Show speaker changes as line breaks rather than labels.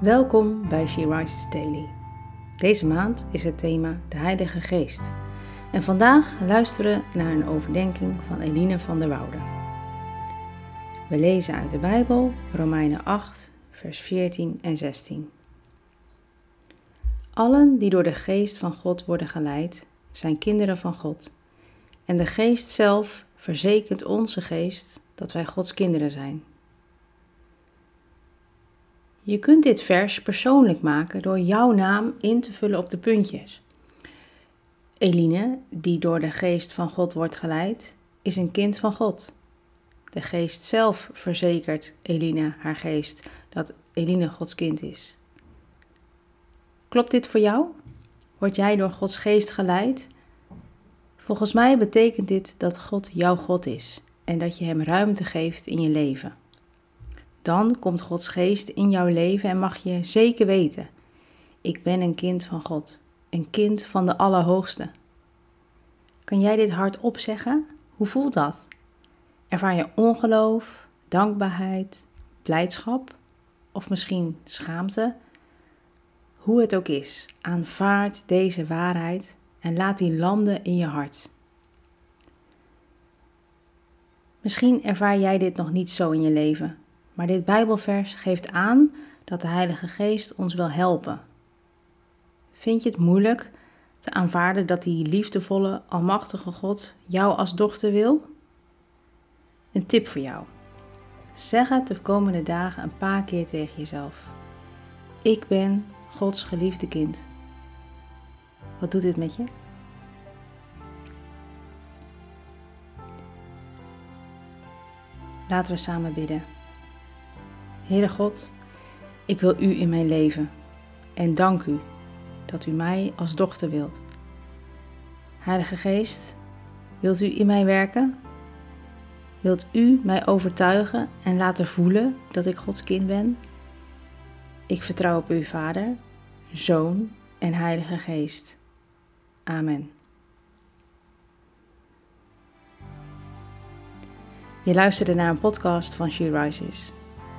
Welkom bij She Rises Daily. Deze maand is het thema de Heilige Geest. En vandaag luisteren we naar een overdenking van Eline van der Woude. We lezen uit de Bijbel Romeinen 8, vers 14 en 16. Allen die door de Geest van God worden geleid, zijn kinderen van God. En de Geest zelf verzekert onze geest dat wij Gods kinderen zijn. Je kunt dit vers persoonlijk maken door jouw naam in te vullen op de puntjes. Eline, die door de geest van God wordt geleid, is een kind van God. De geest zelf verzekert Eline haar geest dat Eline Gods kind is. Klopt dit voor jou? Word jij door Gods geest geleid? Volgens mij betekent dit dat God jouw God is en dat je Hem ruimte geeft in je leven. Dan komt Gods geest in jouw leven en mag je zeker weten: ik ben een kind van God, een kind van de Allerhoogste. Kan jij dit hardop zeggen? Hoe voelt dat? Ervaar je ongeloof, dankbaarheid, blijdschap of misschien schaamte? Hoe het ook is, aanvaard deze waarheid en laat die landen in je hart. Misschien ervaar jij dit nog niet zo in je leven, maar dit Bijbelvers geeft aan dat de Heilige Geest ons wil helpen. Vind je het moeilijk te aanvaarden dat die liefdevolle, almachtige God jou als dochter wil? Een tip voor jou. Zeg het de komende dagen een paar keer tegen jezelf. Ik ben Gods geliefde kind. Wat doet dit met je? Laten we samen bidden. Heere God, ik wil U in mijn leven en dank U dat U mij als dochter wilt. Heilige Geest, wilt U in mij werken? Wilt U mij overtuigen en laten voelen dat ik Gods kind ben? Ik vertrouw op U, Vader, Zoon en Heilige Geest. Amen. Je luisterde naar een podcast van She Rises.